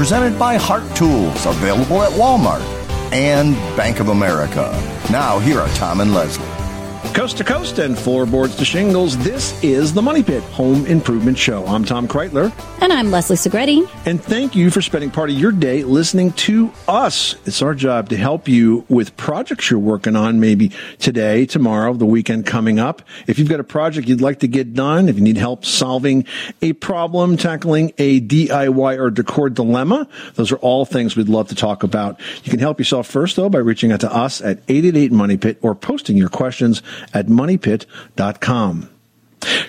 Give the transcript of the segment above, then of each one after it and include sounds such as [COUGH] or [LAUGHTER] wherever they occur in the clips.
Presented by Hart Tools, available at Walmart and Bank of America. Now, here are Tom and Leslie. Coast to coast and floorboards to shingles, this is the Money Pit Home Improvement Show. I'm Tom Kraeutler, And I'm Leslie Segrete. and thank you for spending part of your day listening to us. It's our job to help you with projects you're working on, maybe today, tomorrow, the weekend coming up. If you've got a project you'd like to get done, if you need help solving a problem, tackling a DIY or decor dilemma, those are all things we'd love to talk about. You can help yourself first, though, by reaching out to us at 888 Money Pit or posting your questions at moneypit.com.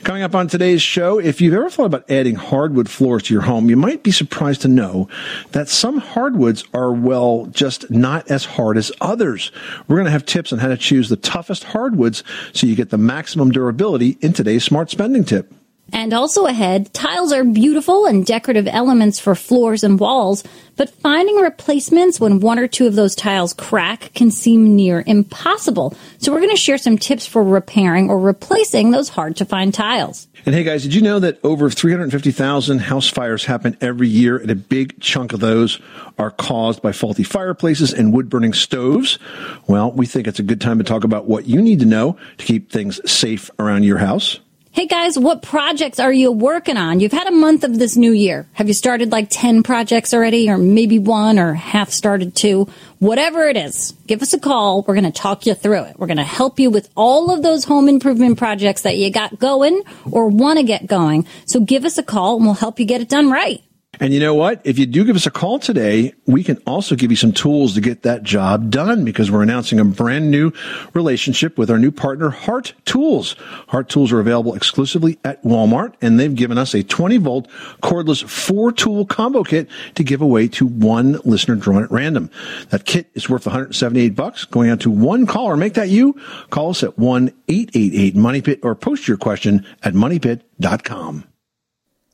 Coming up on today's show, if you've ever thought about adding hardwood floors to your home, you might be surprised to know that some hardwoods are, well, just not as hard as others. We're going to have tips on how to choose the toughest hardwoods so you get the maximum durability in today's smart spending tip. And also ahead, tiles are beautiful and decorative elements for floors and walls, but finding replacements when one or two of those tiles crack can seem near impossible. So we're going to share some tips for repairing or replacing those hard to find tiles. And hey guys, did you know that over 350,000 house fires happen every year and a big chunk of those are caused by faulty fireplaces and wood burning stoves? Well, we think it's a good time to talk about what you need to know to keep things safe around your house. Hey guys, what projects are you working on? You've had a month of this new year. Have you started like 10 projects already, or maybe one, or half started two? Whatever it is, give us a call. We're going to talk you through it. We're going to help you with all of those home improvement projects that you got going or want to get going. So give us a call and we'll help you get it done right. And you know what? If you do give us a call today, we can also give you some tools to get that job done because we're announcing a brand new relationship with our new partner, Hart Tools. Hart Tools are available exclusively at Walmart and they've given us a 20 volt cordless four tool combo kit to give away to one listener drawn at random. That kit is worth 178 bucks going out to one caller. Make that you. Call us at 1-888 Money Pit or post your question at moneypit.com.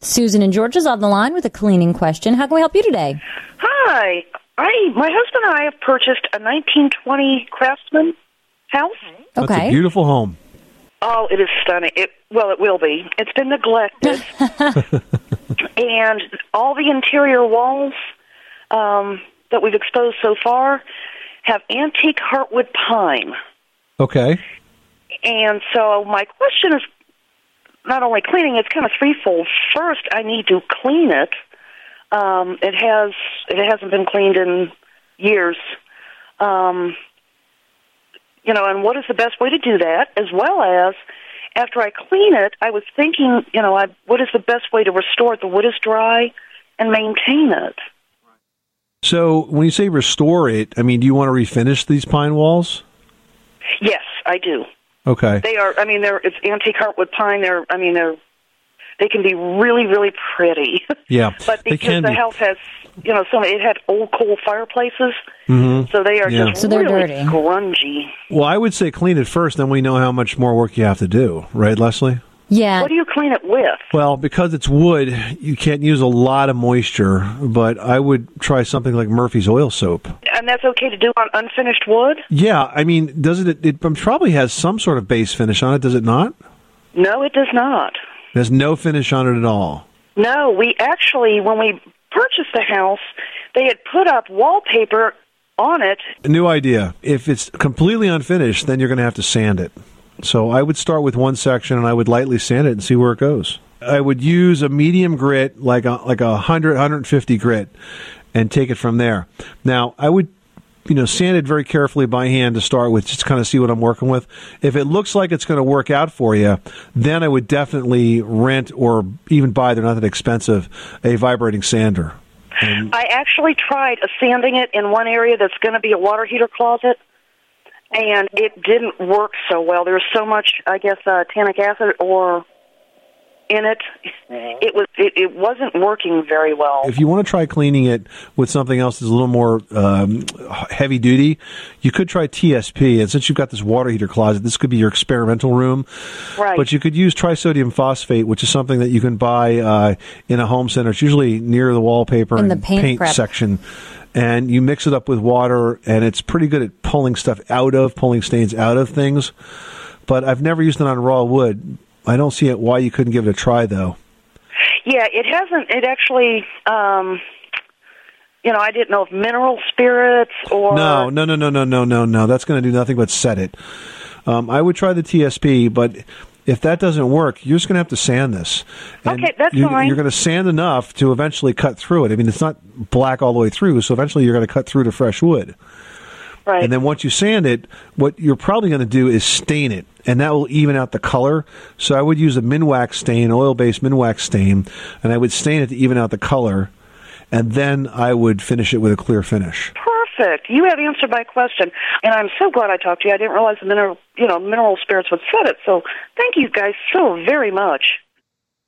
Susan in Georgia's on the line with a cleaning question. How can we help you today? Hi. I my husband and I have purchased a 1920 Craftsman house. That's Okay. a beautiful home. Oh, it is stunning. It well, it will be. It's been neglected, [LAUGHS] and all the interior walls um, that we've exposed so far have antique heartwood pine. Okay. And so my question is not only cleaning; it's kind of threefold. First, I need to clean it. Um, it has it hasn't been cleaned in years. Um, you know, and what is the best way to do that? As well as after I clean it, I was thinking, you know, I, what is the best way to restore it? The wood is dry, and maintain it. So when you say restore it, I mean, do you want to refinish these pine walls? Yes, I do. Okay. They are. I mean, they're it's antique heartwood pine. They're. I mean, they're. They can be really, really pretty. [LAUGHS] Yeah. but they because can the be. house has, you know, some it had old coal fireplaces, Mhm. so they are Yeah. just So they're really dirty. grungy. Well, I would say clean it first, then we know how much more work you have to do, right, Leslie? Yeah. What do you clean it with? Well, because it's wood, you can't use a lot of moisture, but I would try something like Murphy's oil soap. And that's okay to do on unfinished wood? Yeah, I mean, doesn't it? It probably has some sort of base finish on it, does it not? No, it does not. There's no finish on it at all. No, we actually, when we purchased the house, they had put up wallpaper on it. New idea. If it's completely unfinished, then you're going to have to sand it. So I would start with one section and I would lightly sand it and see where it goes. I would use a medium grit, like a like a 100, 150 grit, and take it from there. Now I would you know, sand it very carefully by hand to start with, just kind of see what I'm working with. If it looks like it's going to work out for you, then I would definitely rent or even buy. They're not that expensive. A vibrating sander. I actually tried sanding it in one area that's going to be a water heater closet, and it didn't work so well. There's so much, I guess, uh, tannic acid or in it. It was it, it wasn't working very well. If you want to try cleaning it with something else that's a little more um, heavy duty, you could try TSP. And since you've got this water heater closet, this could be your experimental room. Right. But you could use trisodium phosphate, which is something that you can buy uh, in a home center. It's usually near the wallpaper In the and paint section. And you mix it up with water, and it's pretty good at pulling stuff out of, pulling stains out of things. But I've never used it on raw wood. I don't see it why you couldn't give it a try, though. Yeah, it hasn't. It actually, um, you know, I didn't know if mineral spirits or No, no, no, no, no, no, no, no. That's going to do nothing but set it. Um, I would try the TSP, but if that doesn't work, you're just going to have to sand this. And Okay, that's you, fine. You're going to sand enough to eventually cut through it. I mean, it's not black all the way through, so eventually you're going to cut through to fresh wood. right. And then once you sand it, what you're probably going to do is stain it, and that will even out the color. So I would use a Minwax stain, oil-based Minwax stain, and I would stain it to even out the color, and then I would finish it with a clear finish. Perfect. You have answered my question, and I'm so glad I talked to you. I didn't realize the mineral, you know, mineral spirits would set it. So thank you guys so very much.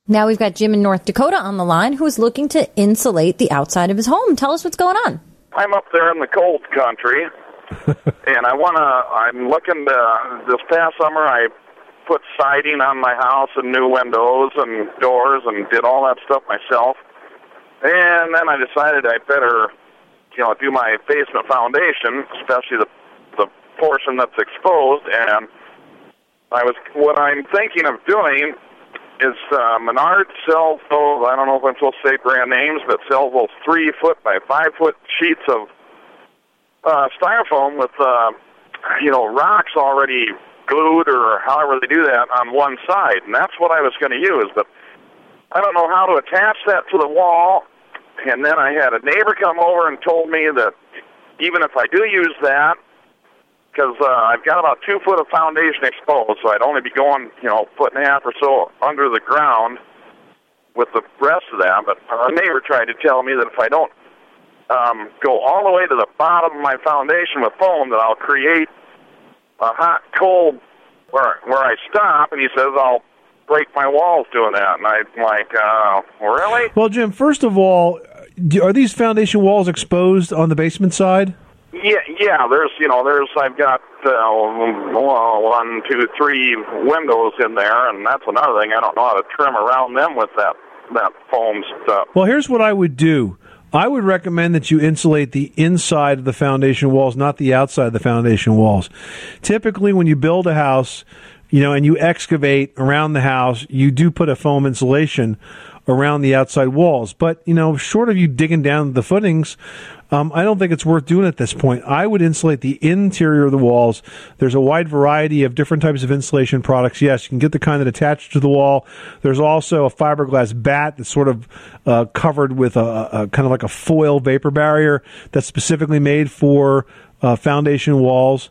Now we've got Jim in North Dakota on the line who is looking to insulate the outside of his home. Tell us what's going on. I'm up there in the cold country, [LAUGHS] and I want to. I'm looking to. This past summer, I put siding on my house and new windows and doors and did all that stuff myself. And then I decided I better, you know, do my basement foundation, especially the the portion that's exposed. And I was what I'm thinking of doing is uh, Menard sells those. I don't know if I'm supposed to say brand names, but sells those three foot by five foot sheets of uh, styrofoam with uh, you know rocks already glued or however they do that on one side, and that's what I was going to use. But I don't know how to attach that to the wall. And then I had a neighbor come over and told me that even if I do use that, because uh, I've got about two foot of foundation exposed, so I'd only be going, you know, foot and a half or so under the ground with the rest of that. But a neighbor tried to tell me that if I don't um, go all the way to the bottom of my foundation with foam, that I'll create a hot cold where where I stop. And he says I'll break my walls doing that. And I'm like, uh, really? Well, Jim, first of all, are these foundation walls exposed on the basement side? Yeah, yeah. There's, you know, there's. I've got uh, one, two, three windows in there, and that's another thing. I don't know how to trim around them with that that foam stuff. Well, here's what I would do. I would recommend that you insulate the inside of the foundation walls, not the outside of the foundation walls. Typically, when you build a house, you know, and you excavate around the house, you do put a foam insulation around the outside walls. But, you know, short of you digging down the footings, um, I don't think it's worth doing at this point. I would insulate the interior of the walls. There's a wide variety of different types of insulation products. Yes, you can get the kind that attach to the wall. There's also a fiberglass bat that's sort of uh, covered with a, a kind of like a foil vapor barrier that's specifically made for uh, foundation walls.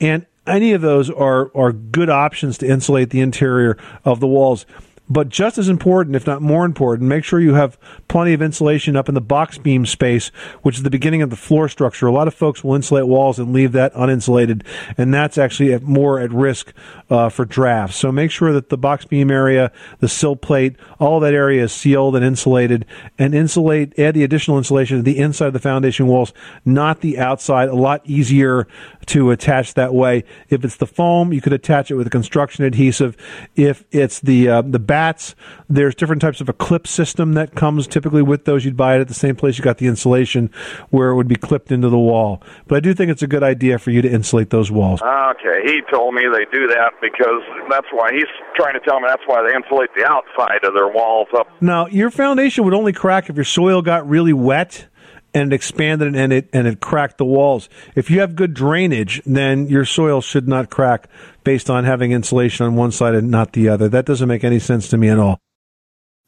And any of those are, are good options to insulate the interior of the walls. But just as important, if not more important, make sure you have plenty of insulation up in the box beam space, which is the beginning of the floor structure. A lot of folks will insulate walls and leave that uninsulated, and that's actually more at risk uh, for drafts. So make sure that the box beam area, the sill plate, all that area is sealed and insulated, and insulate, add the additional insulation to the inside of the foundation walls, not the outside. A lot easier to attach that way. If it's the foam, you could attach it with a construction adhesive. If it's the uh, the bats, there's different types of a clip system that comes typically with those. You'd buy it at the same place you got the insulation, where it would be clipped into the wall. But I do think it's a good idea for you to insulate those walls. Okay, he told me they do that because that's why he's trying to tell me that's why they insulate the outside of their walls up. Now, your foundation would only crack if your soil got really wet and it expanded and it and it cracked the walls. If you have good drainage, then your soil should not crack based on having insulation on one side and not the other. That doesn't make any sense to me at all.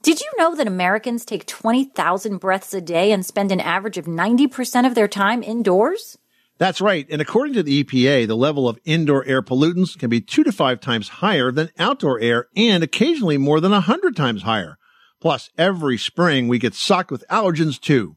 Did you know that Americans take 20,000 breaths a day and spend an average of 90% of their time indoors? That's right. And according to the EPA, the level of indoor air pollutants can be two to five times higher than outdoor air and occasionally more than a hundred times higher. Plus, every spring we get socked with allergens too.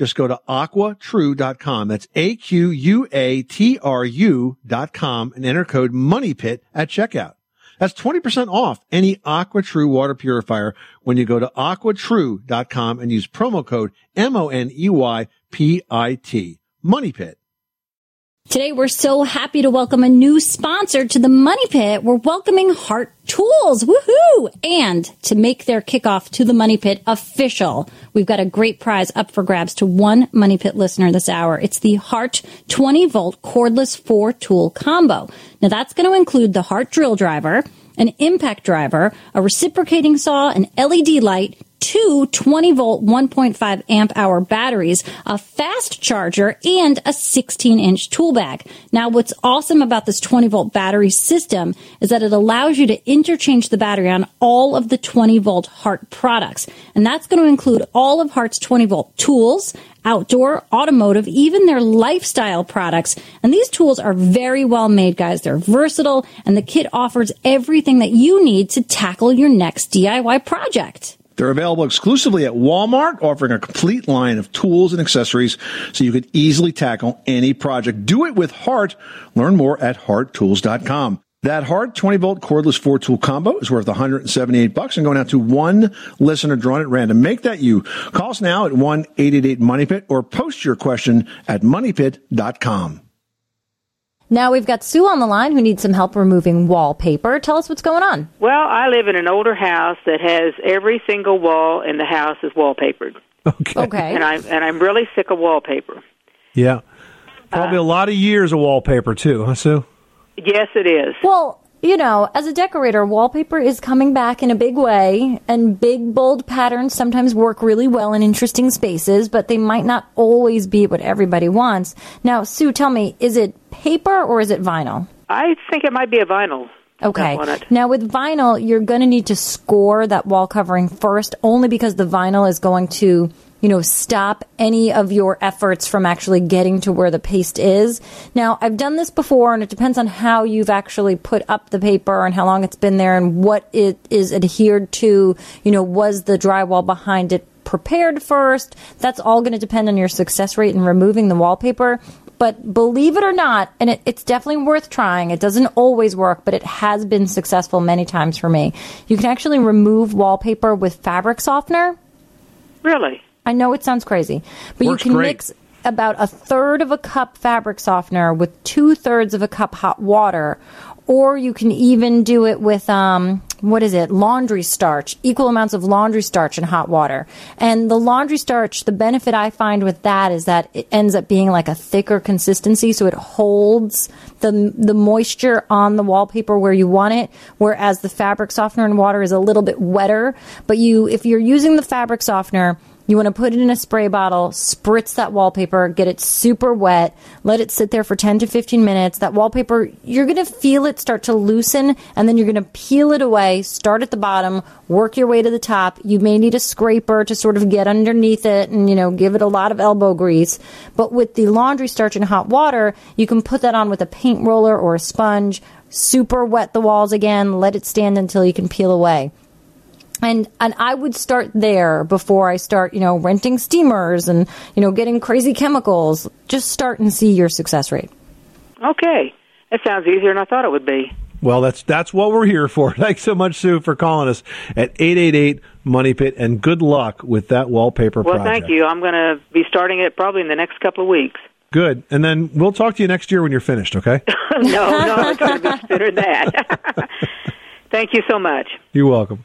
Just go to aquatru.com. That's A-Q-U-A-T-R-U dot com and enter code MONEYPIT at checkout. That's 20% off any AquaTru water purifier when you go to aquatru.com and use promo code M-O-N-E-Y-P-I-T. Money Pit. Today, we're so happy to welcome a new sponsor to the Money Pit. We're welcoming Hart Tools. Woohoo! And to make their kickoff to the Money Pit official, we've got a great prize up for grabs to one Money Pit listener this hour. It's the Hart 20 volt cordless four tool combo. Now that's going to include the Hart drill driver, an impact driver, a reciprocating saw, an LED light, two 20 volt 1.5 amp hour batteries, a fast charger, and a 16 inch tool bag. Now, what's awesome about this 20 volt battery system is that it allows you to interchange the battery on all of the 20 volt Hart products. And that's going to include all of Hart's 20 volt tools, outdoor, automotive, even their lifestyle products. And these tools are very well made, guys. They're versatile and the kit offers everything that you need to tackle your next DIY project. They're available exclusively at Walmart, offering a complete line of tools and accessories so you can easily tackle any project. Do it with Hart. Learn more at harttools.com. That Hart 20 volt cordless four tool combo is worth 178 bucks and going out to one listener drawn at random. Make that you. Call us now at 1 888 Money Pit or post your question at moneypit.com. Now we've got Sue on the line who needs some help removing wallpaper. Tell us what's going on. Well, I live in an older house that has every single wall in the house is wallpapered. Okay. Okay. And I'm and I'm really sick of wallpaper. Yeah. Probably uh, a lot of years of wallpaper too, huh, Sue? Yes, it is. Well, you know, as a decorator, wallpaper is coming back in a big way, and big, bold patterns sometimes work really well in interesting spaces, but they might not always be what everybody wants. Now, Sue, tell me, is it paper or is it vinyl? I think it might be a vinyl. Okay. Now, with vinyl, you're going to need to score that wall covering first, only because the vinyl is going to you know, stop any of your efforts from actually getting to where the paste is. Now, I've done this before and it depends on how you've actually put up the paper and how long it's been there and what it is adhered to. You know, was the drywall behind it prepared first? That's all going to depend on your success rate in removing the wallpaper. But believe it or not, and it, it's definitely worth trying. It doesn't always work, but it has been successful many times for me. You can actually remove wallpaper with fabric softener. Really? I know it sounds crazy, but Works you can great. mix about a third of a cup fabric softener with two thirds of a cup hot water, or you can even do it with um, what is it? Laundry starch, equal amounts of laundry starch and hot water. And the laundry starch, the benefit I find with that is that it ends up being like a thicker consistency, so it holds the the moisture on the wallpaper where you want it. Whereas the fabric softener and water is a little bit wetter. But you, if you're using the fabric softener, you want to put it in a spray bottle, spritz that wallpaper, get it super wet, let it sit there for 10 to 15 minutes. That wallpaper, you're going to feel it start to loosen, and then you're going to peel it away, start at the bottom, work your way to the top. You may need a scraper to sort of get underneath it and, you know, give it a lot of elbow grease. But with the laundry starch and hot water, you can put that on with a paint roller or a sponge, super wet the walls again, let it stand until you can peel away and and I would start there before I start, you know, renting steamers and you know getting crazy chemicals. Just start and see your success rate. Okay. That sounds easier than I thought it would be. Well, that's that's what we're here for. [LAUGHS] Thanks so much, Sue, for calling us at eight eight eight Money Pit, and good luck with that wallpaper Well, project. thank you. I'm going to be starting it probably in the next couple of weeks. Good, and then we'll talk to you next year when you're finished. Okay? [LAUGHS] no, no, it's going [LAUGHS] to be sooner than that. Thank you so much. You're welcome.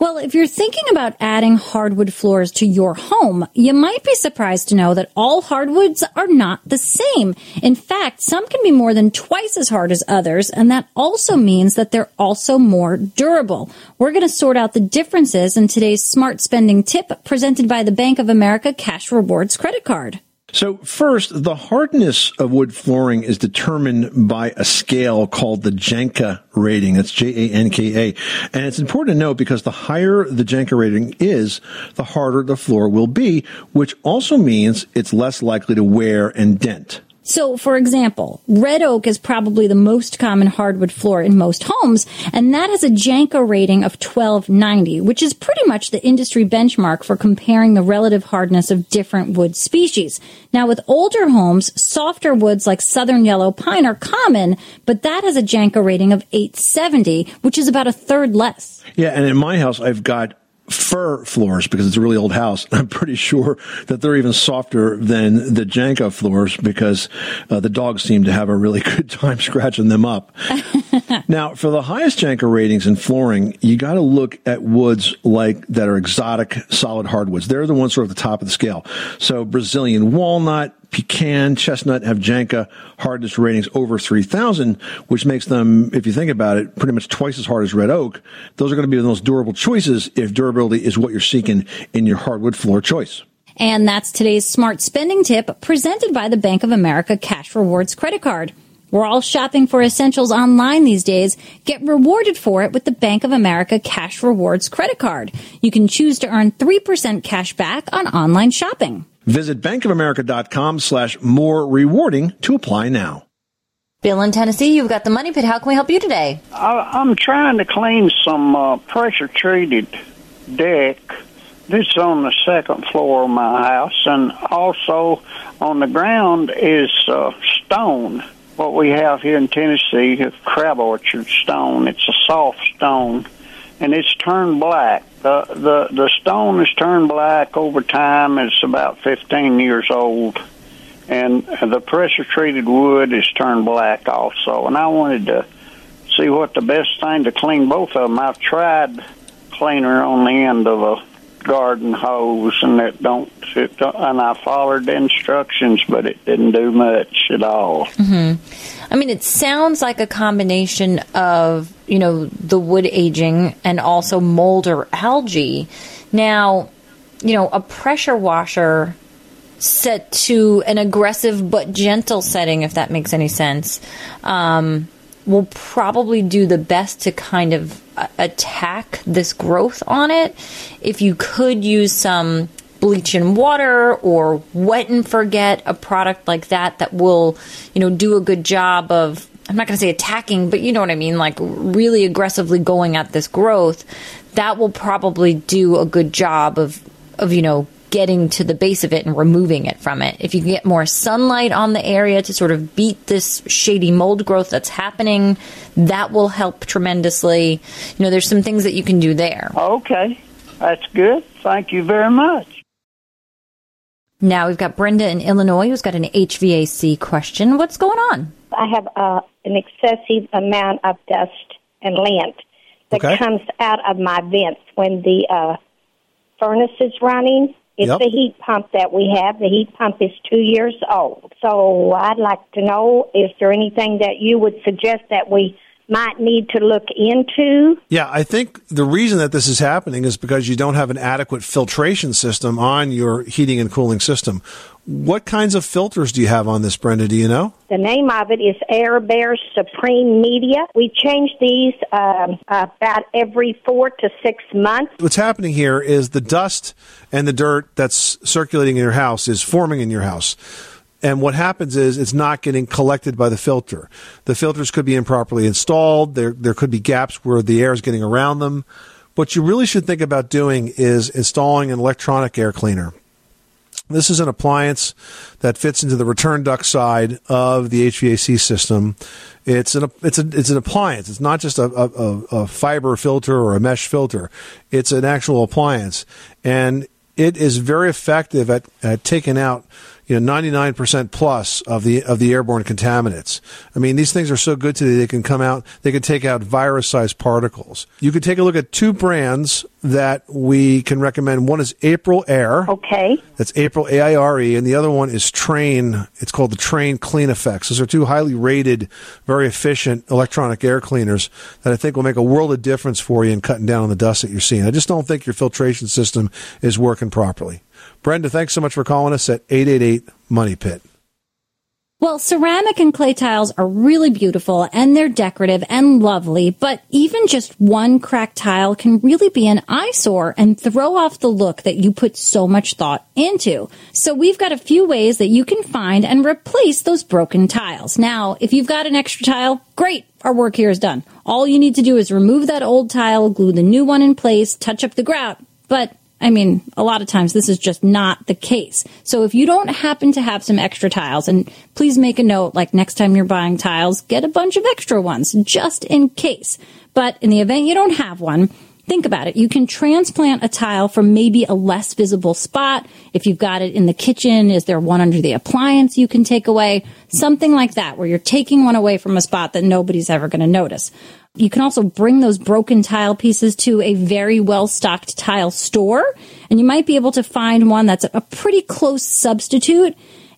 Well, if you're thinking about adding hardwood floors to your home, you might be surprised to know that all hardwoods are not the same. In fact, some can be more than twice as hard as others, and that also means that they're also more durable. We're going to sort out the differences in today's smart spending tip presented by the Bank of America Cash Rewards credit card. So first, the hardness of wood flooring is determined by a scale called the Janka rating. That's J-A-N-K-A. And it's important to note because the higher the Janka rating is, the harder the floor will be, which also means it's less likely to wear and dent. So, for example, red oak is probably the most common hardwood floor in most homes, and that has a Janka rating of 1290, which is pretty much the industry benchmark for comparing the relative hardness of different wood species. Now, with older homes, softer woods like southern yellow pine are common, but that has a Janka rating of 870, which is about a third less. Yeah, and in my house, I've got fir floors because it's a really old house. [LAUGHS] I'm pretty sure that they're even softer than the Janka floors because uh, the dogs seem to have a really [LAUGHS] good time scratching them up. [LAUGHS] now, for the highest Janka ratings in flooring, you got to look at woods like that are exotic solid hardwoods. They're the ones sort of at the top of the scale. So Brazilian walnut, pecan, chestnut have Janka hardness ratings over 3,000, which makes them, if you think about it, pretty much twice as hard as red oak. Those are going to be the most durable choices if durability is what you're seeking in your hardwood floor choice. And that's today's smart spending tip presented by the Bank of America Cash Rewards credit card. We're all shopping for essentials online these days. Get rewarded for it with the Bank of America Cash Rewards credit card. You can choose to earn 3% cash back on online shopping. Visit bankofamerica.com slash more rewarding to apply now. Bill in Tennessee, you've got the money pit. How can we help you today? I, I'm trying to clean some uh, pressure treated deck. This is on the second floor of my house, and also on the ground is uh, stone. What we have here in Tennessee is crab orchard stone. It's a soft stone, and it's turned black. The the the stone is turned black over time. It's about 15 years old, and the pressure treated wood is turned black also. And I wanted to see what the best thing to clean both of them. I've tried cleaner on the end of a garden hose, and it don't. It and I followed the instructions, but it didn't do much at all. hmm I mean, it sounds like a combination of, you know, the wood aging and also mold or algae. Now, you know, a pressure washer set to an aggressive but gentle setting, if that makes any sense, um, will probably do the best to kind of attack this growth on it. If you could use some bleach and water or wet and forget a product like that that will, you know, do a good job of I'm not going to say attacking, but you know what I mean, like really aggressively going at this growth, that will probably do a good job of of you know getting to the base of it and removing it from it. If you can get more sunlight on the area to sort of beat this shady mold growth that's happening, that will help tremendously. You know, there's some things that you can do there. Okay, that's good. Thank you very much. Now we've got Brenda in Illinois who's got an HVAC question. What's going on? I have uh, an excessive amount of dust and lint that Okay. comes out of my vents when the uh, furnace is running. It's Yep. the heat pump that we have. The heat pump is two years old. So I'd like to know is there anything that you would suggest that we might need to look into? Yeah, I think the reason that this is happening is because you don't have an adequate filtration system on your heating and cooling system. What kinds of filters do you have on this, Brenda? Do you know? The name of it is Air Bear Supreme Media. We change these um, about every four to six months. What's happening here is the dust and the dirt that's circulating in your house is forming in your house. And what happens is it's not getting collected by the filter. The filters could be improperly installed. There, there could be gaps where the air is getting around them. What you really should think about doing is installing an electronic air cleaner. This is an appliance that fits into the return duct side of the HVAC system. It's an it's a it's an appliance. It's not just a, a, a- fiber filter or a mesh filter. It's an actual appliance, and it is very effective at, at taking out you know 99% plus of the of the airborne contaminants. I mean, these things are so good today they can come out, they can take out virus-sized particles. You could take a look at two brands that we can recommend. One is Aprilaire. Okay. That's April A I R E, and the other one is Trane. It's called the Trane CleanEffects. Those are two highly rated, very efficient electronic air cleaners that I think will make a world of difference for you in cutting down on the dust that you're seeing. I just don't think your filtration system is working properly. Brenda, thanks so much for calling us at 888 Money Pit. Well, ceramic and clay tiles are really beautiful and they're decorative and lovely, but even just one cracked tile can really be an eyesore and throw off the look that you put so much thought into. So we've got a few ways that you can find and replace those broken tiles. Now, if you've got an extra tile, great. Our work here is done. All you need to do is remove that old tile, glue the new one in place, touch up the grout. But I mean, a lot of times this is just not the case. So if you don't happen to have some extra tiles, and please make a note, like next time you're buying tiles, get a bunch of extra ones just in case. But in the event you don't have one, think about it. You can transplant a tile from maybe a less visible spot. If you've got it in the kitchen, is there one under the appliance you can take away? Something like that, where you're taking one away from a spot that nobody's ever going to notice. You can also bring those broken tile pieces to a very well stocked tile store, and you might be able to find one that's a pretty close substitute.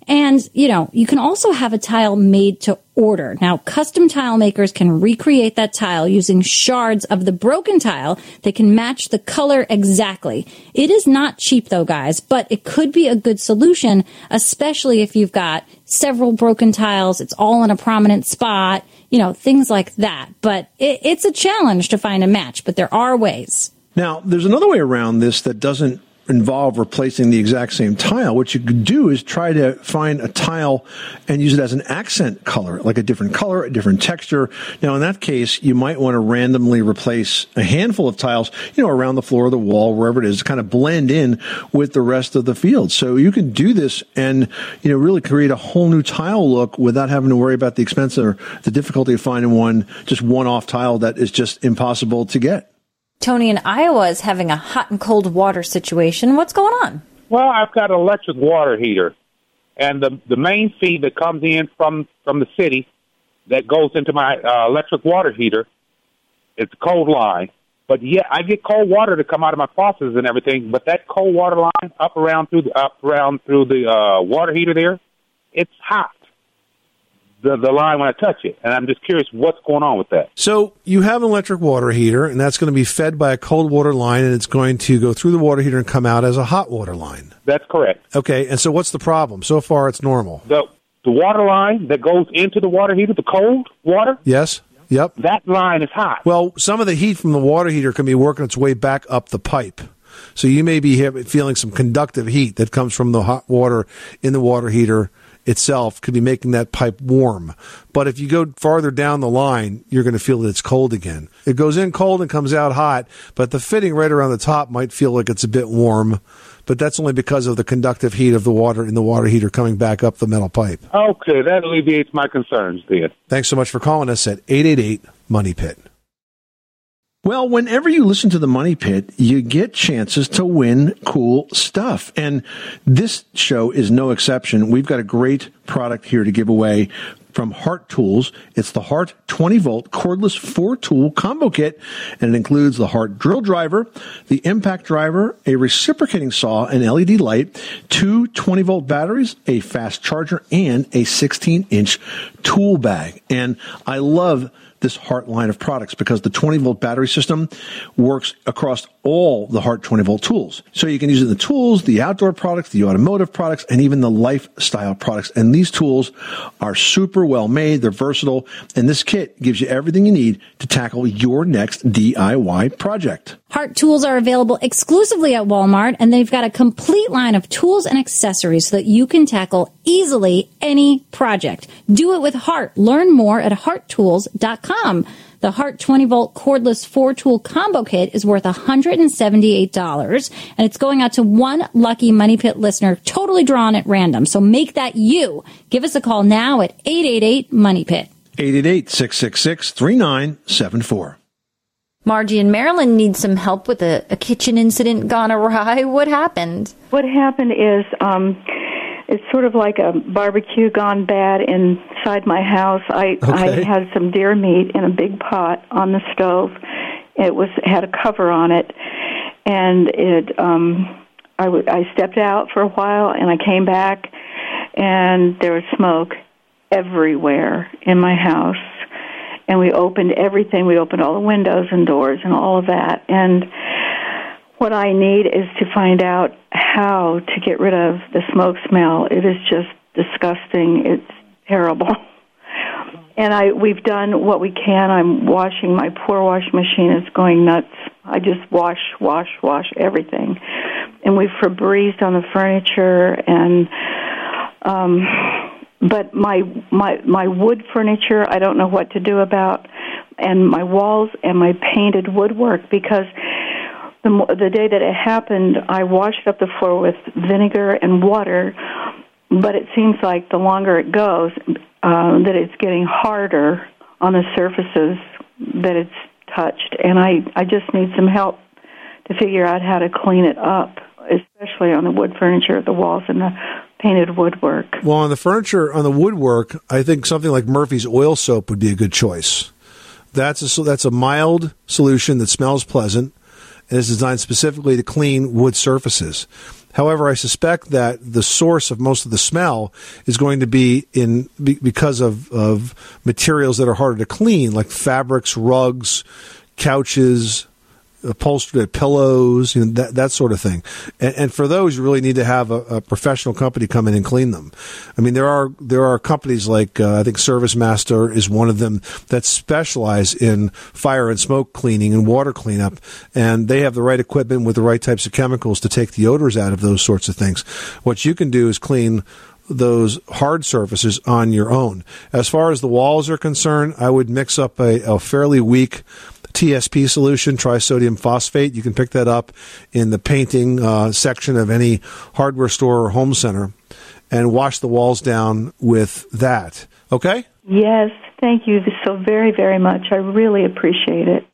And, you know, you can also have a tile made to order. Now, custom tile makers can recreate that tile using shards of the broken tile. They can match the color exactly. It is not cheap though, guys, but it could be a good solution, especially if you've got several broken tiles. It's all in a prominent spot, you know, things like that. But it, it's a challenge to find a match, but there are ways. Now, there's another way around this that doesn't involve replacing the exact same tile. What you could do is try to find a tile and use it as an accent color, like a different color, a different texture. Now, in that case, you might want to randomly replace a handful of tiles, you know, around the floor of the wall, wherever it is, to kind of blend in with the rest of the field. So you can do this and, you know, really create a whole new tile look without having to worry about the expense or the difficulty of finding one, just one off tile that is just impossible to get. Tony in Iowa is having a hot and cold water situation. What's going on? Well, I've got an electric water heater, and the the main feed that comes in from from the city that goes into my uh, electric water heater, it's a cold line, But yeah, I get cold water to come out of my faucets and everything. But that cold water line up around through the up around through the uh, water heater there, it's hot. The the line when I touch it, and I'm just curious what's going on with that. So you have an electric water heater, and that's going to be fed by a cold water line, and it's going to go through the water heater and come out as a hot water line. That's correct. Okay, and so what's the problem? So far, it's normal. The the water line that goes into the water heater, the cold water, Yes. Yep. that line is hot. Well, some of the heat from the water heater can be working its way back up the pipe. So you may be feeling some conductive heat that comes from the hot water in the water heater itself could be making that pipe warm. But if you go farther down the line, you're going to feel that it's cold again. It goes in cold and comes out hot, but the fitting right around the top might feel like it's a bit warm. But that's only because of the conductive heat of the water in the water heater coming back up the metal pipe. Okay, that alleviates my concerns then. Thanks so much for calling us at 888 Money Pit. Well, whenever you listen to the Money Pit, you get chances to win cool stuff. And this show is no exception. We've got a great product here to give away from Hart Tools. It's the Hart 20 volt cordless four tool combo kit, and it includes the Hart drill driver, the impact driver, a reciprocating saw, an LED light, two 20 volt batteries, a fast charger, and a 16 inch tool bag. And I love this Hart line of products because the 20 volt battery system works across all the Hart 20 volt tools. So you can use it in the tools, the outdoor products, the automotive products, and even the lifestyle products. And these tools are super well made. They're versatile. And this kit gives you everything you need to tackle your next DIY project. Hart tools are available exclusively at Walmart, and they've got a complete line of tools and accessories so that you can tackle easily any project. Do it with Hart. Learn more at harttools.com. The Hart 20 volt cordless four tool combo kit is worth $178 and it's going out to one lucky Money Pit listener totally drawn at random. So make that you. Give us a call now at 888 Money Pit. 888 666 3974. Margie in Maryland needs some help with a, a kitchen incident gone awry. [LAUGHS] What happened? What happened is um, it's sort of like a barbecue gone bad inside my house. I I had some deer meat in a big pot on the stove. It was had a cover on it, and it um, I w- I stepped out for a while and I came back, and there was smoke everywhere in my house. And we opened everything. We opened all the windows and doors and all of that. And what I need is to find out how to get rid of the smoke smell. It is just disgusting. It's terrible. [LAUGHS] And I we've done what we can. I'm washing my poor washing machine is going nuts. I just wash, wash, wash everything. And we've Febrezed on the furniture and um but my my my wood furniture I don't know what to do about. And my walls and my painted woodwork because the the day that it happened I washed up the floor with vinegar and water. But it seems like the longer it goes uh, that it's getting harder on the surfaces that it's touched. And I I just need some help to figure out how to clean it up especially on the wood furniture the walls and the painted woodwork Well, on the furniture, on the woodwork, I think something like Murphy's oil soap would be a good choice. That's a that's a mild solution that smells pleasant and is designed specifically to clean wood surfaces. However, I suspect that the source of most of the smell is going to be in be, because of, of materials that are harder to clean, like fabrics, rugs, couches, upholstered pillows, you know, that that sort of thing. And, and for those, you really need to have a, a professional company come in and clean them. I mean, there are there are companies like uh, I think ServiceMaster is one of them that specialize in fire and smoke cleaning and water cleanup, and they have the right equipment with the right types of chemicals to take the odors out of those sorts of things. What you can do is clean those hard surfaces on your own. As far as the walls are concerned, I would mix up a, a fairly weak TSP solution, trisodium phosphate. You can pick that up in the painting uh, section of any hardware store or home center and wash the walls down with that. Okay? Yes, thank you so very, very much. I really appreciate it.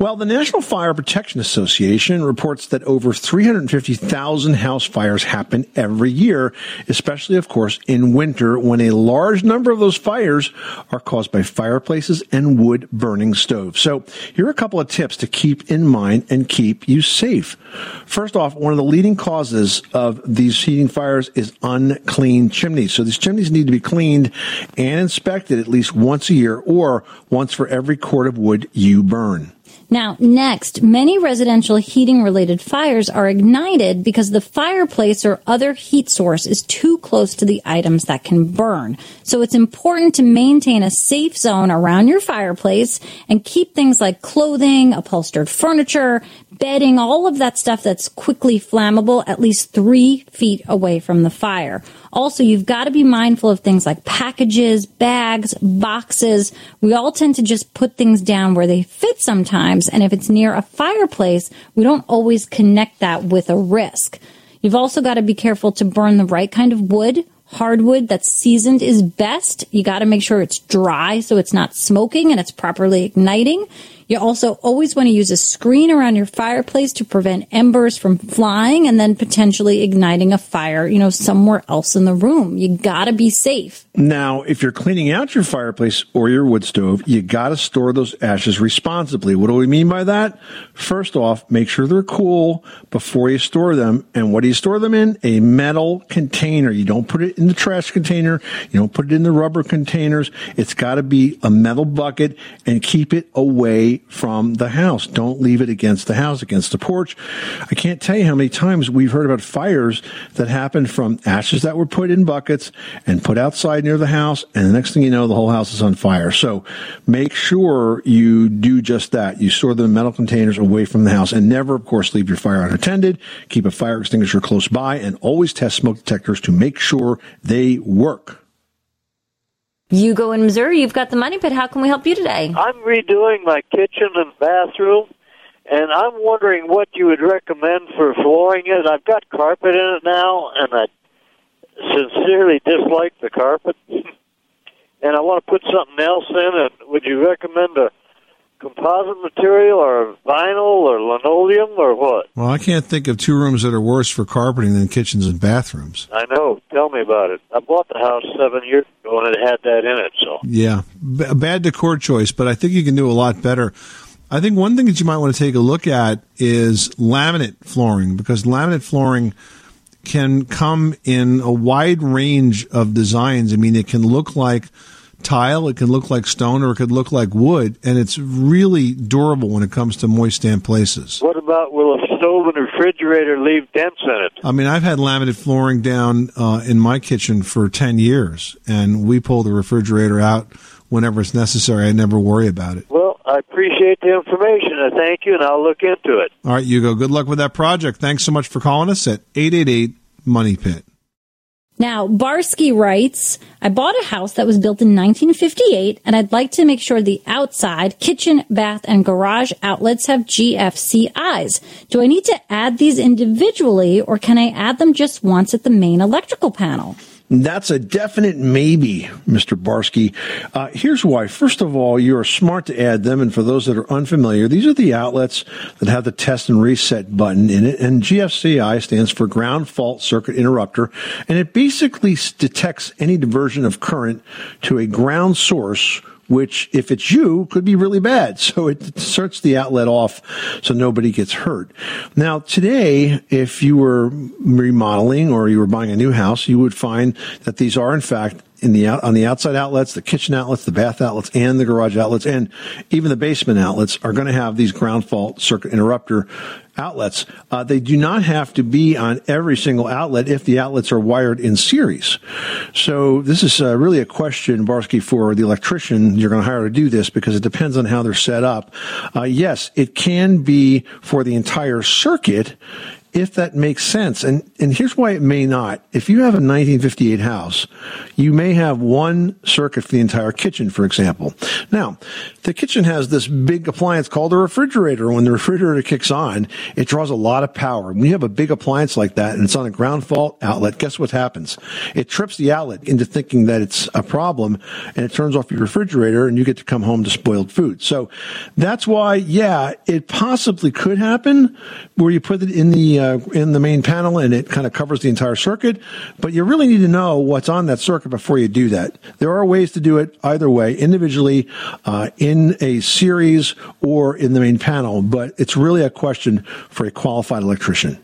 Well, the National Fire Protection Association reports that over 350,000 house fires happen every year, especially, of course, in winter when a large number of those fires are caused by fireplaces and wood burning stoves. So here are a couple of tips to keep in mind and keep you safe. First off, one of the leading causes of these heating fires is unclean chimneys. So these chimneys need to be cleaned and inspected at least once a year or once for every cord of wood you burn. Now, next, many residential heating related fires are ignited because the fireplace or other heat source is too close to the items that can burn. So it's important to maintain a safe zone around your fireplace and keep things like clothing, upholstered furniture, bedding, all of that stuff that's quickly flammable at least three feet away from the fire. Also, you've got to be mindful of things like packages, bags, boxes. We all tend to just put things down where they fit sometimes. And if it's near a fireplace, we don't always connect that with a risk. You've also got to be careful to burn the right kind of wood. Hardwood that's seasoned is best. You got to make sure it's dry so it's not smoking and it's properly igniting. You also always want to use a screen around your fireplace to prevent embers from flying and then potentially igniting a fire, you know, somewhere else in the room. You gotta be safe. Now, if you're cleaning out your fireplace or your wood stove, you got to store those ashes responsibly. What do we mean by that? First off, make sure they're cool before you store them. And what do you store them in? A metal container. You don't put it in the trash container. You don't put it in the rubber containers. It's got to be a metal bucket and keep it away from the house. Don't leave it against the house, against the porch. I can't tell you how many times we've heard about fires that happened from ashes that were put in buckets and put outside near the house. And the next thing you know, the whole house is on fire. So make sure you do just that. You store them in metal containers away from the house and never, of course, leave your fire unattended. Keep a fire extinguisher close by and always test smoke detectors to make sure they work. Hugo in Missouri, you've got the money pit. How can we help you today? I'm redoing my kitchen and bathroom, and I'm wondering what you would recommend for flooring it. I've got carpet in it now, and I sincerely dislike the carpet, [LAUGHS] and I want to put something else in it. Would you recommend a composite material or vinyl or linoleum or what? Well, I can't think of two rooms that are worse for carpeting than kitchens and bathrooms. I know. Tell me about it. I bought the house seven years ago and it had that in it. So Yeah, B- a bad decor choice, but I think you can do a lot better. I think one thing that you might want to take a look at is laminate flooring because laminate flooring can come in a wide range of designs. I mean, it can look like tile, it can look like stone, or it could look like wood, and it's really durable when it comes to moist, damp places. what about will a stove and refrigerator leave dents in it? I mean, I've had laminate flooring down uh, in my kitchen for 10 years, and we pull the refrigerator out whenever it's necessary. I never worry about it. Well, I appreciate the information. I thank you, and I'll look into it. All right, Hugo, good luck with that project. Thanks so much for calling us at 888 Money Pit. Now, Barsky writes, I bought a house that was built in 1958 and I'd like to make sure the outside, kitchen, bath, and garage outlets have GFCIs. Do I need to add these individually or can I add them just once at the main electrical panel? That's a definite maybe, Mr. Barsky. Uh, here's why. First of all, you're smart to add them. And for those that are unfamiliar, these are the outlets that have the test and reset button in it. And GFCI stands for ground fault circuit interrupter. And it basically detects any diversion of current to a ground source which if it's you could be really bad. [LAUGHS] So it starts the outlet off so nobody gets hurt. Now today, if you were remodeling or you were buying a new house, you would find that these are in fact in the on the outside outlets, the kitchen outlets, the bath outlets, and the garage outlets, and even the basement outlets are going to have these ground fault circuit interrupter outlets. Uh, they do not have to be on every single outlet if the outlets are wired in series. So this is uh, really a question, Barsky, for the electrician you're going to hire to do this because it depends on how they're set up. Uh, yes, it can be for the entire circuit if that makes sense. And, and here's why it may not. If you have a 1958 house, you may have one circuit for the entire kitchen, for example. Now, the kitchen has this big appliance called a refrigerator. When the refrigerator kicks on, it draws a lot of power. When you have a big appliance like that and it's on a ground fault outlet, guess what happens? It trips the outlet into thinking that it's a problem and it turns off your refrigerator and you get to come home to spoiled food. So that's why, yeah, it possibly could happen where you put it in the uh, in the main panel and it kind of covers the entire circuit. But you really need to know what's on that circuit before you do that. There are ways to do it either way, individually, uh, a series, or in the main panel. But it's really a question for a qualified electrician.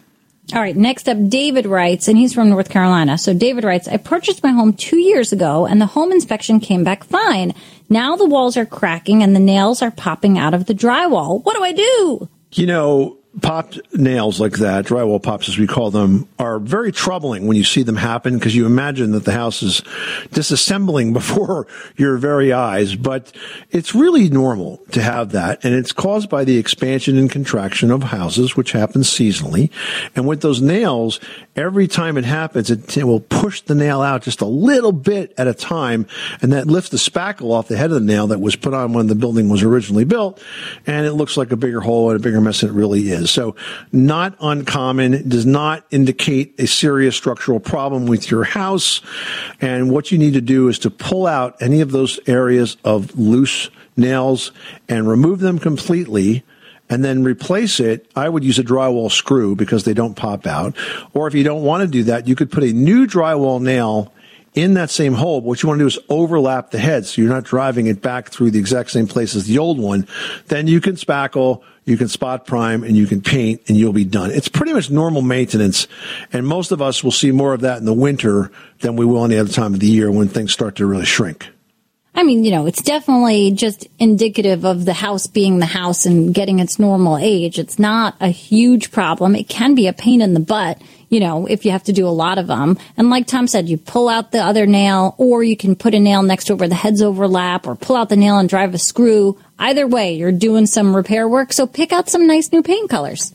All right, next up, David writes, and he's from North Carolina. So David writes, I purchased my home two years ago and the home inspection came back fine. Now the walls are cracking and the nails are popping out of the drywall. What do I do? You know, popped nails like that, drywall pops as we call them, are very troubling when you see them happen because you imagine that the house is disassembling [LAUGHS] before your very eyes. But it's really normal to have that. And it's caused by the expansion and contraction of houses, which happens seasonally. And with those nails, every time it happens, it, it will push the nail out just a little bit at a time. And that lifts the spackle off the head of the nail that was put on when the building was originally built. And it looks like a bigger hole and a bigger mess than it really is. So not uncommon. Does not indicate a serious structural problem with your house. And what you need to do is to pull out any of those areas of loose nails and remove them completely and then replace it, I would use a drywall screw because they don't pop out. Or if you don't want to do that, you could put a new drywall nail in that same hole. What you want to do is overlap the head so you're not driving it back through the exact same place as the old one. Then you can spackle, you can spot prime, and you can paint, and you'll be done. It's pretty much normal maintenance. And most of us will see more of that in the winter than we will any other time of the year when things start to really shrink. I mean, you know, it's definitely just indicative of the house being the house and getting its normal age. It's not a huge problem. It can be a pain in the butt, you know, if you have to do a lot of them. And like Tom said, you pull out the other nail or you can put a nail next to where the heads overlap or pull out the nail and drive a screw. Either way, you're doing some repair work. So pick out some nice new paint colors.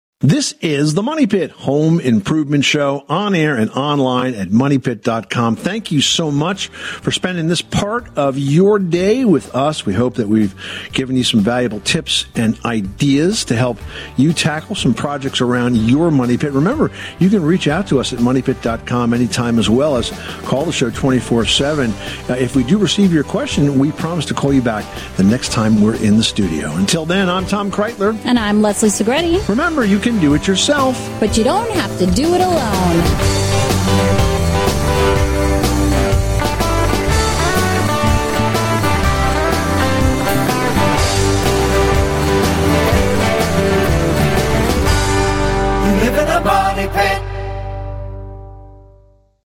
This is the Money Pit Home Improvement Show on air and online at moneypit.com. Thank you so much for spending this part of your day with us. We hope that we've given you some valuable tips and ideas to help you tackle some projects around your Money Pit. Remember, you can reach out to us at moneypit.com anytime as well as call the show 24 7. Uh, if we do receive your question, we promise to call you back the next time we're in the studio. Until then, I'm Tom Kraeutler. And I'm Leslie Segrete. Remember, you can do it yourself. But you don't have to do it alone.